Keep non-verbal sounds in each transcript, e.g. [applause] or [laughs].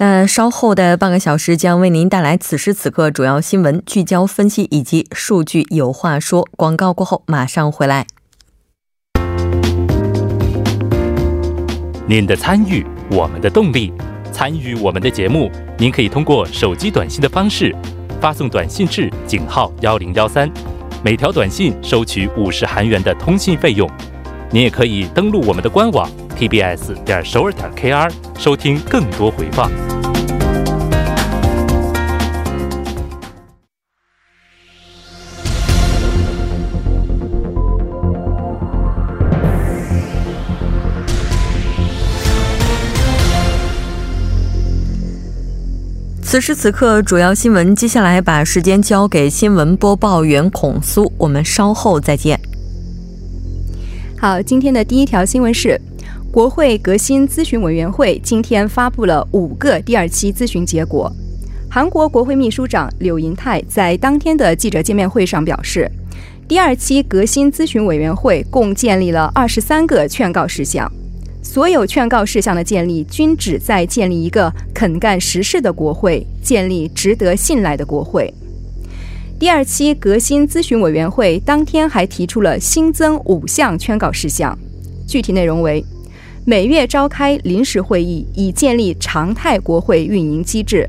那稍后的半个小时将为您带来此时此刻主要新闻聚焦分析以及数据有话说。广告过后马上回来。您的参与，我们的动力。参与我们的节目，您可以通过手机短信的方式发送短信至井号幺零幺三，每条短信收取五十韩元的通信费用。您也可以登录我们的官网 tbs 点首尔点 kr 收听更多回放。此时此刻，主要新闻，接下来把时间交给新闻播报员孔苏，我们稍后再见。好，今天的第一条新闻是，国会革新咨询委员会今天发布了五个第二期咨询结果。韩国国会秘书长柳银泰在当天的记者见面会上表示，第二期革新咨询委员会共建立了二十三个劝告事项，所有劝告事项的建立均旨在建立一个肯干实事的国会，建立值得信赖的国会。第二期革新咨询委员会当天还提出了新增五项劝告事项，具体内容为：每月召开临时会议，以建立常态国会运营机制；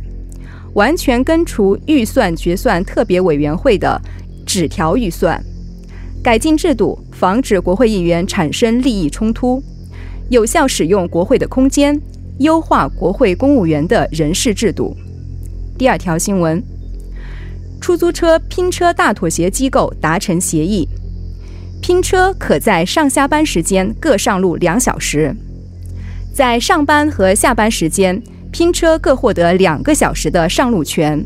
完全根除预算决算特别委员会的纸条预算；改进制度，防止国会议员产生利益冲突；有效使用国会的空间；优化国会公务员的人事制度。第二条新闻。出租车拼车大妥协机构达成协议，拼车可在上下班时间各上路两小时，在上班和下班时间拼车各获得两个小时的上路权。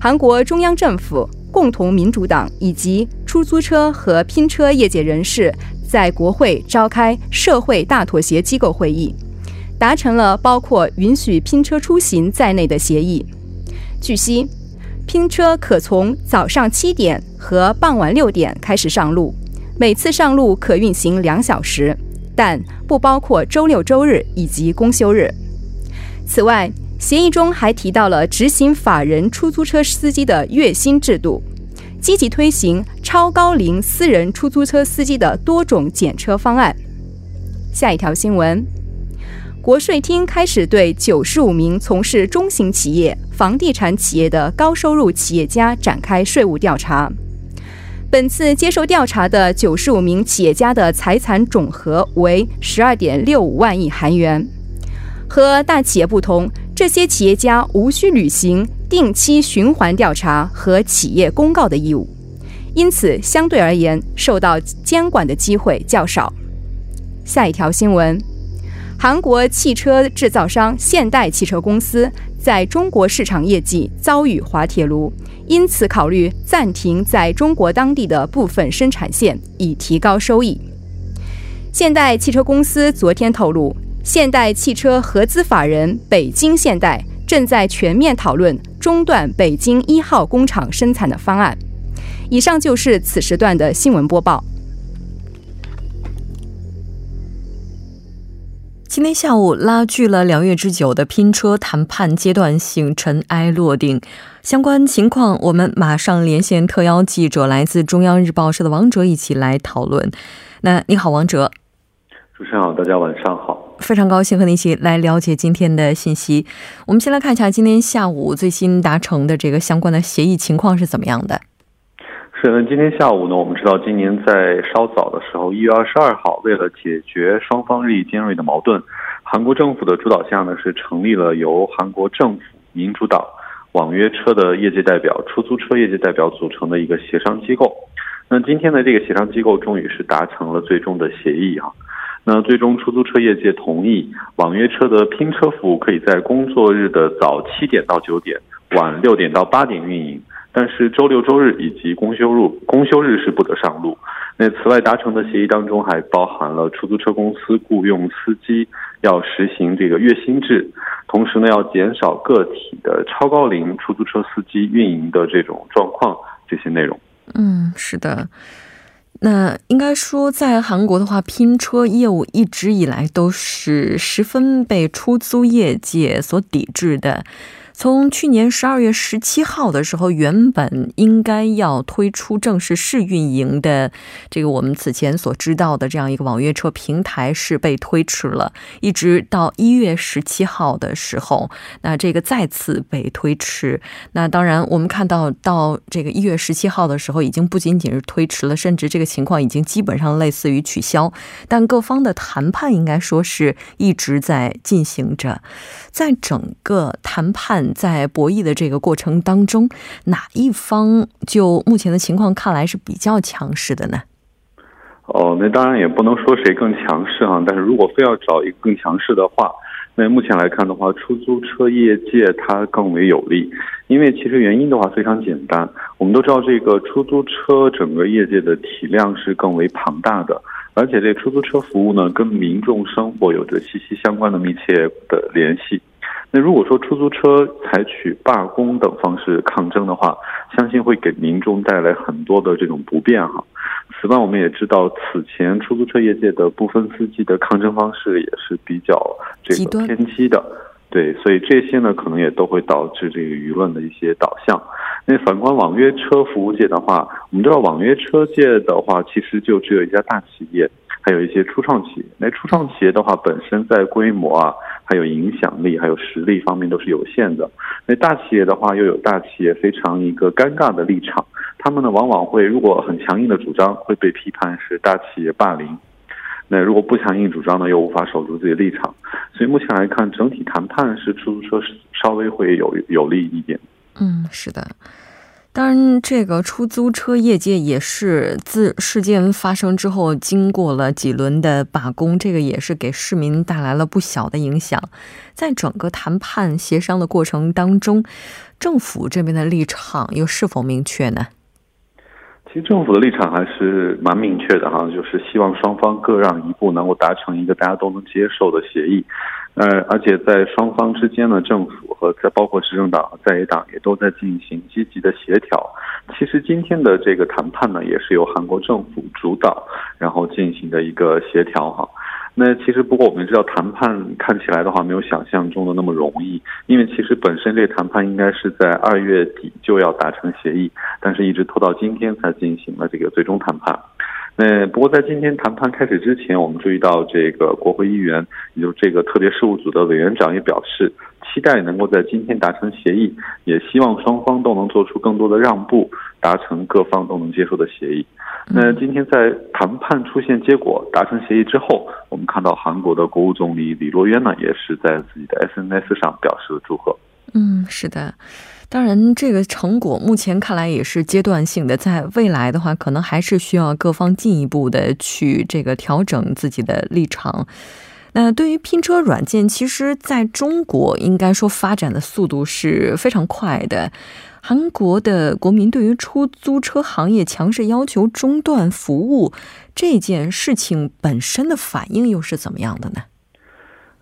韩国中央政府、共同民主党以及出租车和拼车业界人士在国会召开社会大妥协机构会议，达成了包括允许拼车出行在内的协议。据悉。拼车可从早上七点和傍晚六点开始上路，每次上路可运行两小时，但不包括周六、周日以及公休日。此外，协议中还提到了执行法人出租车司机的月薪制度，积极推行超高龄私人出租车司机的多种减车方案。下一条新闻。国税厅开始对九十五名从事中型企业、房地产企业的高收入企业家展开税务调查。本次接受调查的九十五名企业家的财产总和为十二点六五万亿韩元。和大企业不同，这些企业家无需履行定期循环调查和企业公告的义务，因此相对而言受到监管的机会较少。下一条新闻。韩国汽车制造商现代汽车公司在中国市场业绩遭遇滑铁卢，因此考虑暂停在中国当地的部分生产线，以提高收益。现代汽车公司昨天透露，现代汽车合资法人北京现代正在全面讨论中断北京一号工厂生产的方案。以上就是此时段的新闻播报。今天下午，拉锯了两月之久的拼车谈判阶段性尘埃落定。相关情况，我们马上连线特邀记者，来自中央日报社的王哲，一起来讨论。那你好，王哲。主持人好，大家晚上好。非常高兴和你一起来了解今天的信息。我们先来看一下今天下午最新达成的这个相关的协议情况是怎么样的。是那，今天下午呢，我们知道今年在稍早的时候，一月二十二号，为了解决双方日益尖锐的矛盾，韩国政府的主导下呢，是成立了由韩国政府、民主党、网约车的业界代表、出租车业界代表组成的一个协商机构。那今天的这个协商机构终于是达成了最终的协议哈。那最终出租车业界同意，网约车的拼车服务可以在工作日的早七点到九点，晚六点到八点运营。但是周六周日以及公休日公休日是不得上路。那此外达成的协议当中还包含了出租车公司雇佣司机要实行这个月薪制，同时呢要减少个体的超高龄出租车司机运营的这种状况这些内容。嗯，是的。那应该说，在韩国的话，拼车业务一直以来都是十分被出租业界所抵制的。从去年十二月十七号的时候，原本应该要推出正式试运营的这个我们此前所知道的这样一个网约车平台是被推迟了，一直到一月十七号的时候，那这个再次被推迟。那当然，我们看到到这个一月十七号的时候，已经不仅仅是推迟了，甚至这个情况已经基本上类似于取消。但各方的谈判应该说是一直在进行着，在整个谈判。在博弈的这个过程当中，哪一方就目前的情况看来是比较强势的呢？哦，那当然也不能说谁更强势哈，但是如果非要找一个更强势的话，那目前来看的话，出租车业界它更为有利，因为其实原因的话非常简单，我们都知道这个出租车整个业界的体量是更为庞大的，而且这出租车服务呢跟民众生活有着息息相关的密切的联系。那如果说出租车采取罢工等方式抗争的话，相信会给民众带来很多的这种不便哈。此外，我们也知道，此前出租车业界的部分司机的抗争方式也是比较这个偏激的，对，所以这些呢，可能也都会导致这个舆论的一些导向。那反观网约车服务界的话，我们知道网约车界的话，其实就只有一家大企业。还有一些初创企业，那初创企业的话，本身在规模啊，还有影响力，还有实力方面都是有限的。那大企业的话，又有大企业非常一个尴尬的立场，他们呢往往会如果很强硬的主张，会被批判是大企业霸凌；那如果不强硬主张呢，又无法守住自己的立场。所以目前来看，整体谈判是出租车稍微会有有利一点。嗯，是的。当然，这个出租车业界也是自事件发生之后，经过了几轮的罢工，这个也是给市民带来了不小的影响。在整个谈判协商的过程当中，政府这边的立场又是否明确呢？其实政府的立场还是蛮明确的哈，就是希望双方各让一步，能够达成一个大家都能接受的协议。呃，而且在双方之间呢，政府和在包括执政党、在野党也都在进行积极的协调。其实今天的这个谈判呢，也是由韩国政府主导，然后进行的一个协调哈。那其实不过我们知道，谈判看起来的话没有想象中的那么容易，因为其实本身这谈判应该是在二月底就要达成协议，但是一直拖到今天才进行了这个最终谈判。那不过在今天谈判开始之前，我们注意到这个国会议员，也就是这个特别事务组的委员长也表示，期待能够在今天达成协议，也希望双方都能做出更多的让步，达成各方都能接受的协议。那今天在谈判出现结果、达成协议之后，我们看到韩国的国务总理李洛渊呢，也是在自己的 SNS 上表示了祝贺。嗯，是的。当然，这个成果目前看来也是阶段性的，在未来的话，可能还是需要各方进一步的去这个调整自己的立场。那对于拼车软件，其实在中国应该说发展的速度是非常快的。韩国的国民对于出租车行业强势要求中断服务这件事情本身的反应又是怎么样的呢？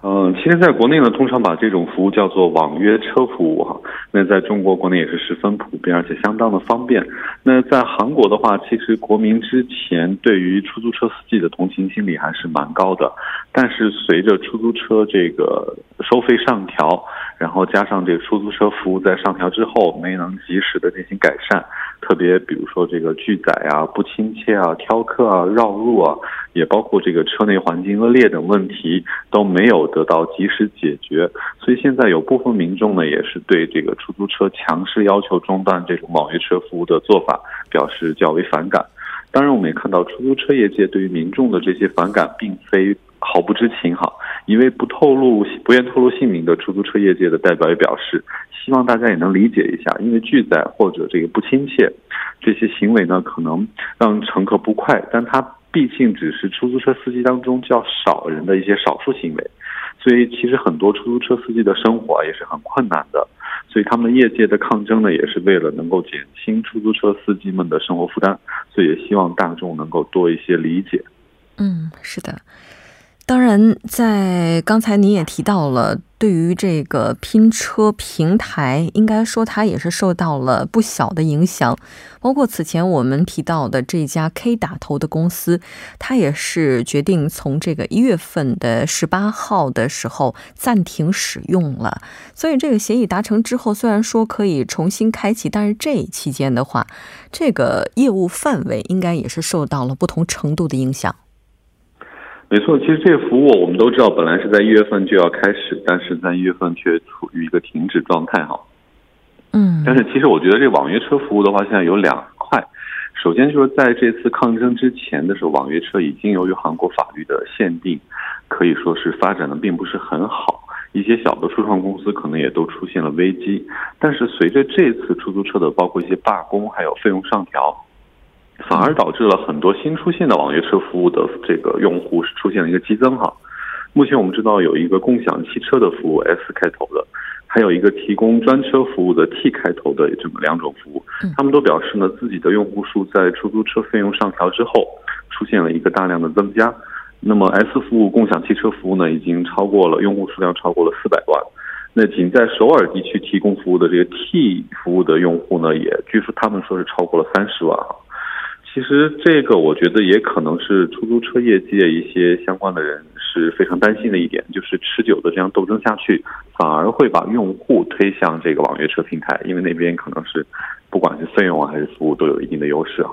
嗯，其实，在国内呢，通常把这种服务叫做网约车服务哈。那在中国国内也是十分普遍，而且相当的方便。那在韩国的话，其实国民之前对于出租车司机的同情心理还是蛮高的。但是随着出租车这个收费上调，然后加上这个出租车服务在上调之后没能及时的进行改善。特别比如说这个拒载啊、不亲切啊、挑客啊、绕路啊，也包括这个车内环境恶劣等问题都没有得到及时解决，所以现在有部分民众呢也是对这个出租车强势要求中断这种网约车服务的做法表示较为反感。当然，我们也看到出租车业界对于民众的这些反感并非毫不知情哈。一位不透露、不愿透露姓名的出租车业界的代表也表示。希望大家也能理解一下，因为拒载或者这个不亲切这些行为呢，可能让乘客不快，但他毕竟只是出租车司机当中较少人的一些少数行为。所以其实很多出租车司机的生活也是很困难的。所以他们业界的抗争呢，也是为了能够减轻出租车司机们的生活负担，所以也希望大众能够多一些理解。嗯，是的。当然，在刚才你也提到了，对于这个拼车平台，应该说它也是受到了不小的影响。包括此前我们提到的这家 K 打头的公司，它也是决定从这个一月份的十八号的时候暂停使用了。所以这个协议达成之后，虽然说可以重新开启，但是这期间的话，这个业务范围应该也是受到了不同程度的影响。没错，其实这个服务我们都知道，本来是在一月份就要开始，但是在一月份却处于一个停止状态哈。嗯。但是其实我觉得这网约车服务的话，现在有两块。首先就是在这次抗争之前的时候，网约车已经由于韩国法律的限定，可以说是发展的并不是很好，一些小的初创公司可能也都出现了危机。但是随着这次出租车的包括一些罢工，还有费用上调。反而导致了很多新出现的网约车服务的这个用户是出现了一个激增哈。目前我们知道有一个共享汽车的服务 S 开头的，还有一个提供专车服务的 T 开头的这么两种服务，他们都表示呢自己的用户数在出租车费用上调之后出现了一个大量的增加。那么 S 服务共享汽车服务呢已经超过了用户数量超过了四百万，那仅在首尔地区提供服务的这个 T 服务的用户呢也据说他们说是超过了三十万哈。其实这个我觉得也可能是出租车业界一些相关的人是非常担心的一点，就是持久的这样斗争下去，反而会把用户推向这个网约车平台，因为那边可能是不管是费用还是服务都有一定的优势啊。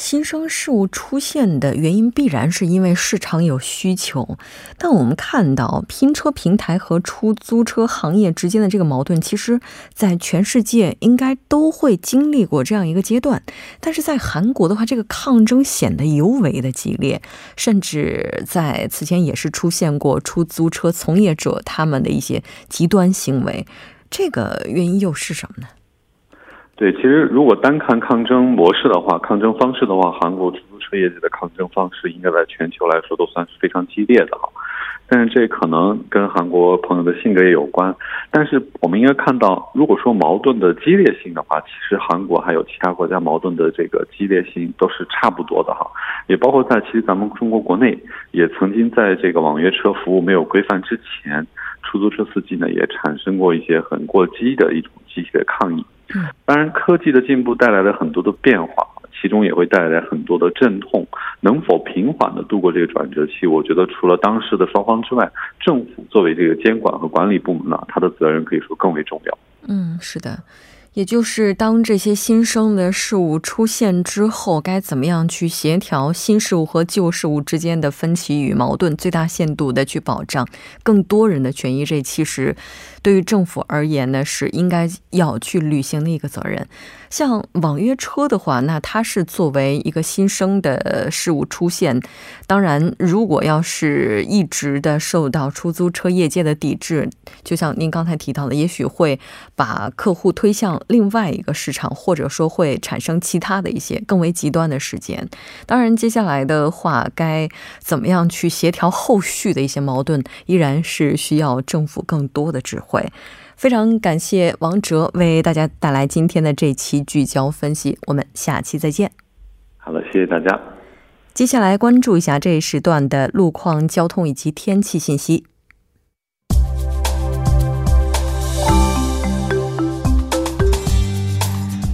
新生事物出现的原因必然是因为市场有需求，但我们看到拼车平台和出租车行业之间的这个矛盾，其实，在全世界应该都会经历过这样一个阶段。但是在韩国的话，这个抗争显得尤为的激烈，甚至在此前也是出现过出租车从业者他们的一些极端行为。这个原因又是什么呢？对，其实如果单看抗争模式的话，抗争方式的话，韩国出租车业界的抗争方式应该在全球来说都算是非常激烈的哈。但是这可能跟韩国朋友的性格也有关。但是我们应该看到，如果说矛盾的激烈性的话，其实韩国还有其他国家矛盾的这个激烈性都是差不多的哈。也包括在其实咱们中国国内也曾经在这个网约车服务没有规范之前，出租车司机呢也产生过一些很过激的一种集体的抗议。当然，科技的进步带来了很多的变化，其中也会带来很多的阵痛。能否平缓的度过这个转折期？我觉得除了当时的双方之外，政府作为这个监管和管理部门呢，它的责任可以说更为重要。嗯，是的。也就是当这些新生的事物出现之后，该怎么样去协调新事物和旧事物之间的分歧与矛盾，最大限度的去保障更多人的权益？这其实对于政府而言呢，是应该要去履行的一个责任。像网约车的话，那它是作为一个新生的事物出现，当然，如果要是一直的受到出租车业界的抵制，就像您刚才提到的，也许会把客户推向另外一个市场，或者说会产生其他的一些更为极端的事件。当然，接下来的话，该怎么样去协调后续的一些矛盾，依然是需要政府更多的智慧。非常感谢王哲为大家带来今天的这期聚焦分析，我们下期再见。好了，谢谢大家。接下来关注一下这一时段的路况、交通以及天气信息。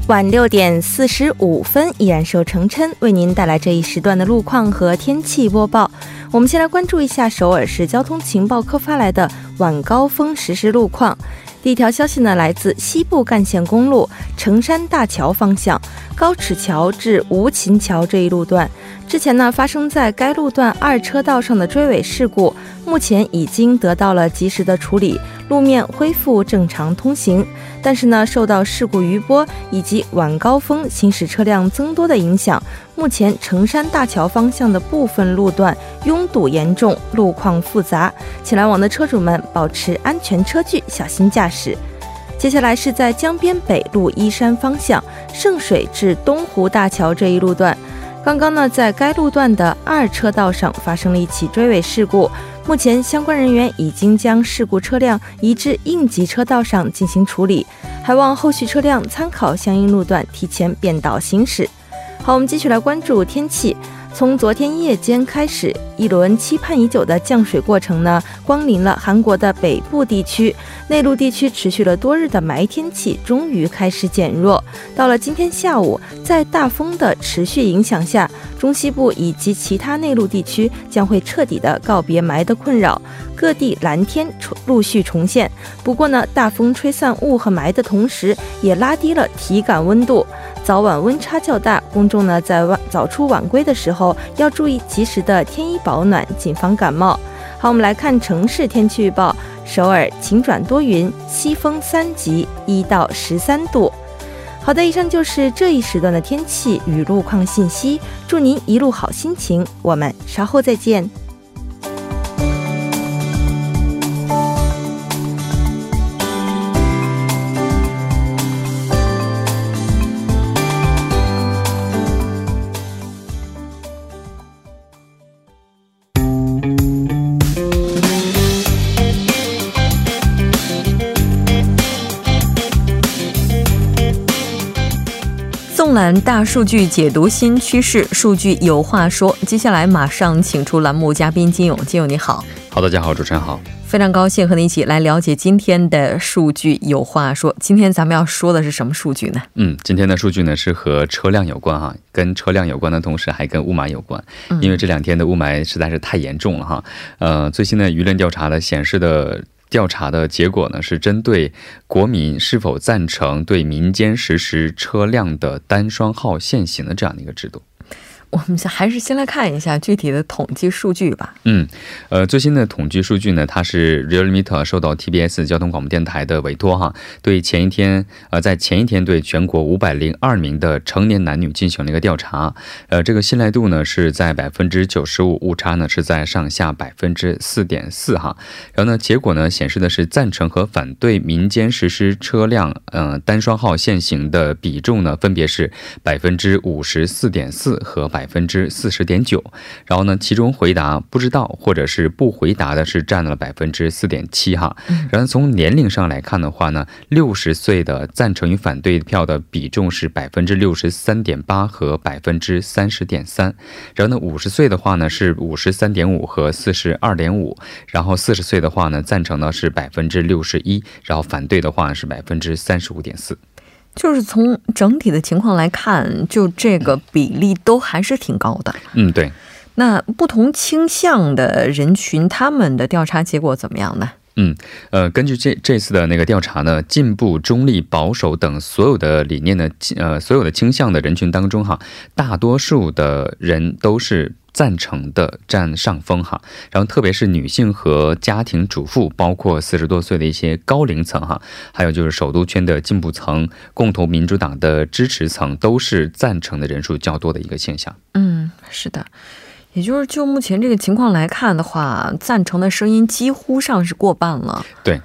晚六点四十五分，依然是由程琛为您带来这一时段的路况和天气播报。我们先来关注一下首尔市交通情报科发来的晚高峰实时路况。第一条消息呢，来自西部干线公路成山大桥方向高尺桥至吴琴桥这一路段，之前呢发生在该路段二车道上的追尾事故，目前已经得到了及时的处理。路面恢复正常通行，但是呢，受到事故余波以及晚高峰行驶车辆增多的影响，目前成山大桥方向的部分路段拥堵严重，路况复杂，请来往的车主们保持安全车距，小心驾驶。接下来是在江边北路依山方向圣水至东湖大桥这一路段。刚刚呢，在该路段的二车道上发生了一起追尾事故，目前相关人员已经将事故车辆移至应急车道上进行处理，还望后续车辆参考相应路段提前变道行驶。好，我们继续来关注天气。从昨天夜间开始，一轮期盼已久的降水过程呢，光临了韩国的北部地区。内陆地区持续了多日的霾天气终于开始减弱。到了今天下午，在大风的持续影响下，中西部以及其他内陆地区将会彻底的告别霾的困扰，各地蓝天重陆续重现。不过呢，大风吹散雾和霾的同时，也拉低了体感温度。早晚温差较大，公众呢在晚早出晚归的时候要注意及时的添衣保暖，谨防感冒。好，我们来看城市天气预报：首尔晴转多云，西风三级，一到十三度。好的，以上就是这一时段的天气与路况信息。祝您一路好心情，我们稍后再见。大数据解读新趋势，数据有话说。接下来马上请出栏目嘉宾金勇，金勇你好。好，大家好，主持人好，非常高兴和你一起来了解今天的数据有话说。今天咱们要说的是什么数据呢？嗯，今天的数据呢是和车辆有关哈，跟车辆有关的同时还跟雾霾有关，因为这两天的雾霾实在是太严重了哈。呃，最新的舆论调查呢显示的。调查的结果呢，是针对国民是否赞成对民间实施车辆的单双号限行的这样的一个制度。我们先还是先来看一下具体的统计数据吧。嗯，呃，最新的统计数据呢，它是 Realmeter 受到 TBS 交通广播电台的委托哈，对前一天呃，在前一天对全国五百零二名的成年男女进行了一个调查，呃，这个信赖度呢是在百分之九十五，误差呢是在上下百分之四点四哈。然后呢，结果呢显示的是赞成和反对民间实施车辆呃单双号限行的比重呢，分别是百分之五十四点四和。百分之四十点九，然后呢，其中回答不知道或者是不回答的是占了百分之四点七哈。然后从年龄上来看的话呢，六十岁的赞成与反对票的比重是百分之六十三点八和百分之三十点三。然后呢，五十岁的话呢是五十三点五和四十二点五。然后四十岁的话呢，赞成呢是百分之六十一，然后反对的话是百分之三十五点四。就是从整体的情况来看，就这个比例都还是挺高的。嗯，对。那不同倾向的人群，他们的调查结果怎么样呢？嗯，呃，根据这这次的那个调查呢，进步、中立、保守等所有的理念的呃所有的倾向的人群当中，哈，大多数的人都是。赞成的占上风哈，然后特别是女性和家庭主妇，包括四十多岁的一些高龄层哈，还有就是首都圈的进步层、共同民主党的支持层，都是赞成的人数较多的一个现象。嗯，是的，也就是就目前这个情况来看的话，赞成的声音几乎上是过半了。对，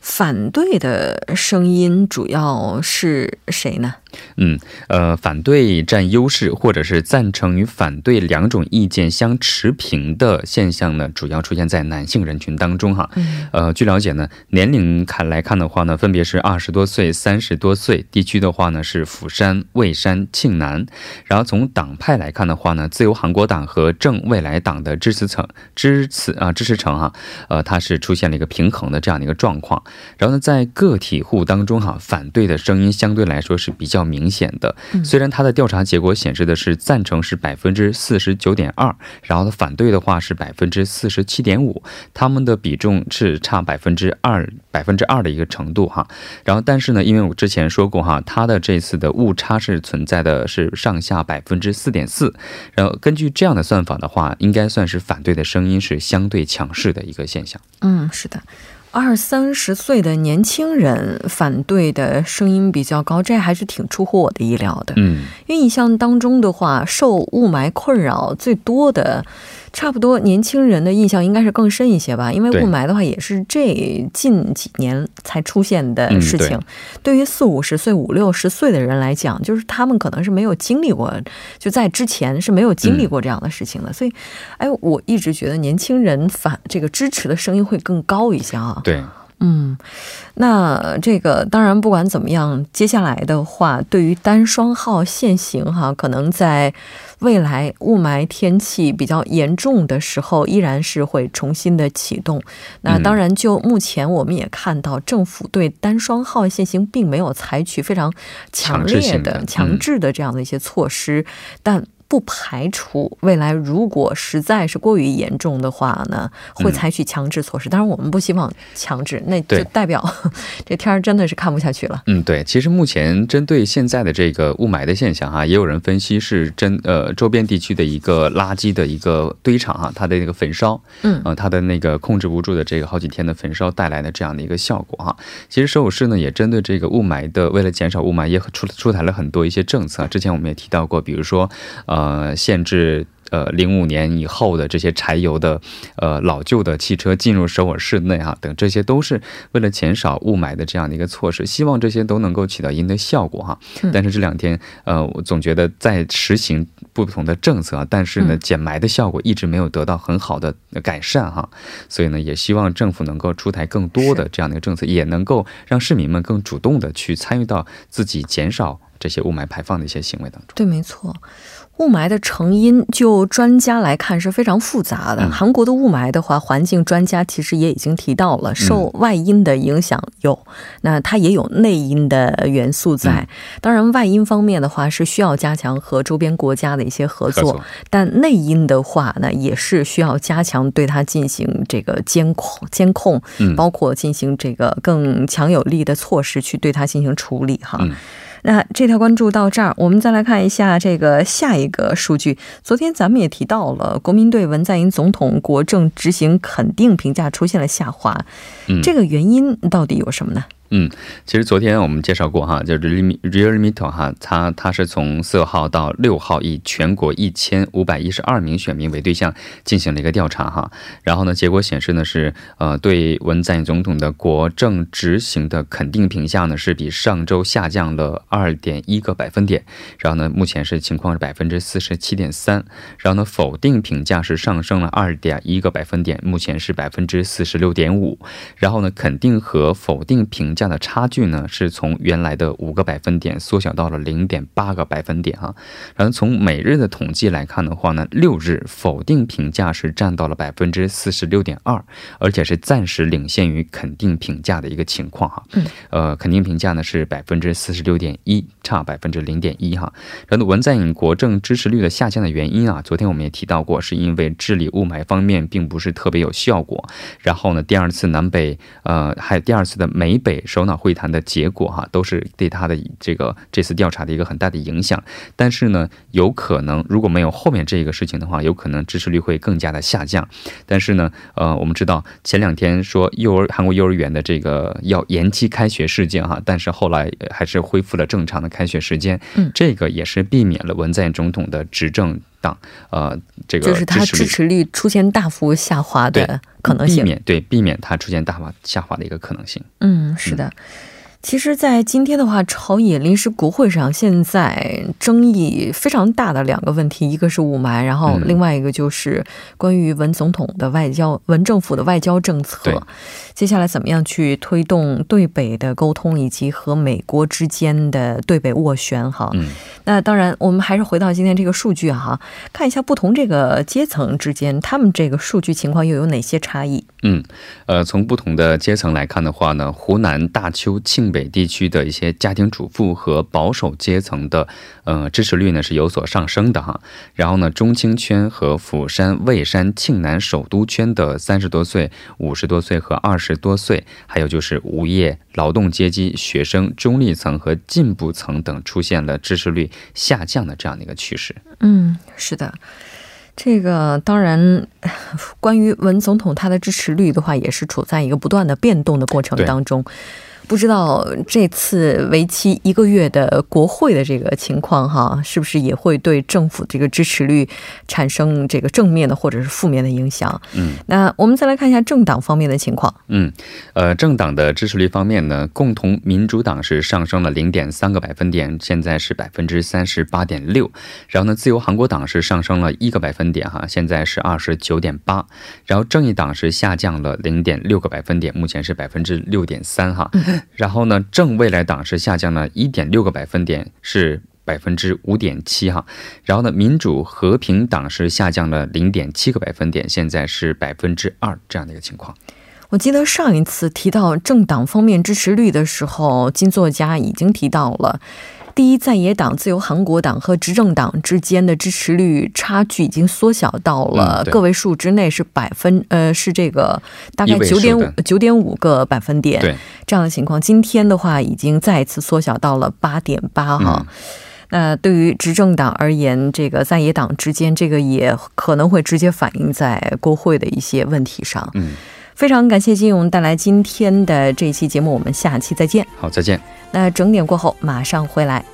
反对的声音主要是谁呢？嗯，呃，反对占优势，或者是赞成与反对两种意见相持平的现象呢，主要出现在男性人群当中哈。呃，据了解呢，年龄看来看的话呢，分别是二十多岁、三十多岁，地区的话呢是釜山、蔚山、庆南。然后从党派来看的话呢，自由韩国党和正未来党的支持层支持啊支持层哈，呃，它是出现了一个平衡的这样的一个状况。然后呢，在个体户当中哈，反对的声音相对来说是比较。明显的，虽然他的调查结果显示的是赞成是百分之四十九点二，然后反对的话是百分之四十七点五，他们的比重是差百分之二百分之二的一个程度哈。然后但是呢，因为我之前说过哈，他的这次的误差是存在的是上下百分之四点四，然后根据这样的算法的话，应该算是反对的声音是相对强势的一个现象。嗯，是的。二三十岁的年轻人反对的声音比较高，这还是挺出乎我的意料的。嗯，因为你像当中的话，受雾霾困扰最多的差不多年轻人的印象应该是更深一些吧，因为雾霾的话也是这近几年才出现的事情。嗯、对于四五十岁、五六十岁的人来讲，就是他们可能是没有经历过，就在之前是没有经历过这样的事情的。嗯、所以，哎，我一直觉得年轻人反这个支持的声音会更高一些啊。对。嗯，那这个当然不管怎么样，接下来的话，对于单双号限行哈，可能在未来雾霾天气比较严重的时候，依然是会重新的启动。那当然，就目前我们也看到，政府对单双号限行并没有采取非常强烈的、强制的这样的一些措施，但。不排除未来如果实在是过于严重的话呢，会采取强制措施。当然，我们不希望强制，那就代表 [laughs] 这天儿真的是看不下去了。嗯，对。其实目前针对现在的这个雾霾的现象哈，也有人分析是真呃周边地区的一个垃圾的一个堆场哈，它的那个焚烧，嗯，呃，它的那个控制不住的这个好几天的焚烧带来的这样的一个效果哈。其实首尔市呢也针对这个雾霾的，为了减少雾霾，也出出台了很多一些政策。之前我们也提到过，比如说呃。呃，限制呃零五年以后的这些柴油的呃老旧的汽车进入首尔市内哈，等这些都是为了减少雾霾的这样的一个措施，希望这些都能够起到一定的效果哈。但是这两天呃，我总觉得在实行不同的政策，但是呢，减霾的效果一直没有得到很好的改善哈。所以呢，也希望政府能够出台更多的这样的一个政策，也能够让市民们更主动的去参与到自己减少这些雾霾排放的一些行为当中。对，没错。雾霾的成因，就专家来看是非常复杂的。韩国的雾霾的话，环境专家其实也已经提到了，受外因的影响有，那它也有内因的元素在。当然，外因方面的话是需要加强和周边国家的一些合作，但内因的话呢，也是需要加强对它进行这个监控、监控，包括进行这个更强有力的措施去对它进行处理哈。那这条关注到这儿，我们再来看一下这个下一个数据。昨天咱们也提到了，国民对文在寅总统国政执行肯定评价出现了下滑，这个原因到底有什么呢？嗯，其实昨天我们介绍过哈，就是 Realmeto 哈，它它是从四号到六号，以全国一千五百一十二名选民为对象进行了一个调查哈。然后呢，结果显示呢是呃对文在寅总统的国政执行的肯定评价呢是比上周下降了二点一个百分点。然后呢，目前是情况是百分之四十七点三。然后呢，否定评价是上升了二点一个百分点，目前是百分之四十六点五。然后呢，肯定和否定评价。这样的差距呢，是从原来的五个百分点缩小到了零点八个百分点哈。然后从每日的统计来看的话呢，六日否定评价是占到了百分之四十六点二，而且是暂时领先于肯定评价的一个情况哈。嗯。呃，肯定评价呢是百分之四十六点一，差百分之零点一哈。然后文在寅国政支持率的下降的原因啊，昨天我们也提到过，是因为治理雾霾方面并不是特别有效果。然后呢，第二次南北呃，还有第二次的美北。首脑会谈的结果哈，都是对他的这个这次调查的一个很大的影响。但是呢，有可能如果没有后面这个事情的话，有可能支持率会更加的下降。但是呢，呃，我们知道前两天说幼儿韩国幼儿园的这个要延期开学事件哈，但是后来还是恢复了正常的开学时间。嗯，这个也是避免了文在寅总统的执政党呃这个就是他支持率出现大幅下滑的。可能性，避免对避免它出现大滑下滑的一个可能性。嗯，是的。其实，在今天的话，朝野临时国会上现在争议非常大的两个问题，一个是雾霾，然后另外一个就是关于文总统的外交、文政府的外交政策。接下来怎么样去推动对北的沟通，以及和美国之间的对北斡旋？哈，嗯，那当然，我们还是回到今天这个数据哈，看一下不同这个阶层之间，他们这个数据情况又有哪些差异？嗯，呃，从不同的阶层来看的话呢，湖南大邱庆北地区的一些家庭主妇和保守阶层的，呃，支持率呢是有所上升的哈。然后呢，中青圈和釜山、蔚山、庆南首都圈的三十多岁、五十多岁和二十多岁，还有就是无业劳动阶级、学生、中立层和进步层等，出现了支持率下降的这样的一个趋势。嗯，是的。这个当然，[sighs] 关于文总统他的支持率的话，也是处在一个不断的变动的过程当中。不知道这次为期一个月的国会的这个情况哈，是不是也会对政府这个支持率产生这个正面的或者是负面的影响？嗯，那我们再来看一下政党方面的情况。嗯，呃，政党的支持率方面呢，共同民主党是上升了零点三个百分点，现在是百分之三十八点六。然后呢，自由韩国党是上升了一个百分点哈，现在是二十九点八。然后正义党是下降了零点六个百分点，目前是百分之六点三哈。然后呢，正未来党是下降了一点六个百分点，是百分之五点七哈。然后呢，民主和平党是下降了零点七个百分点，现在是百分之二这样的一个情况。我记得上一次提到政党方面支持率的时候，金作家已经提到了。第一在野党自由韩国党和执政党之间的支持率差距已经缩小到了个位数之内，是百分呃是这个大概九点五九点五个百分点，这样的情况。今天的话已经再次缩小到了八点八哈。那对于执政党而言，这个在野党之间，这个也可能会直接反映在国会的一些问题上。嗯，非常感谢金勇带来今天的这一期节目，我们下期再见。好，再见。那整点过后马上回来。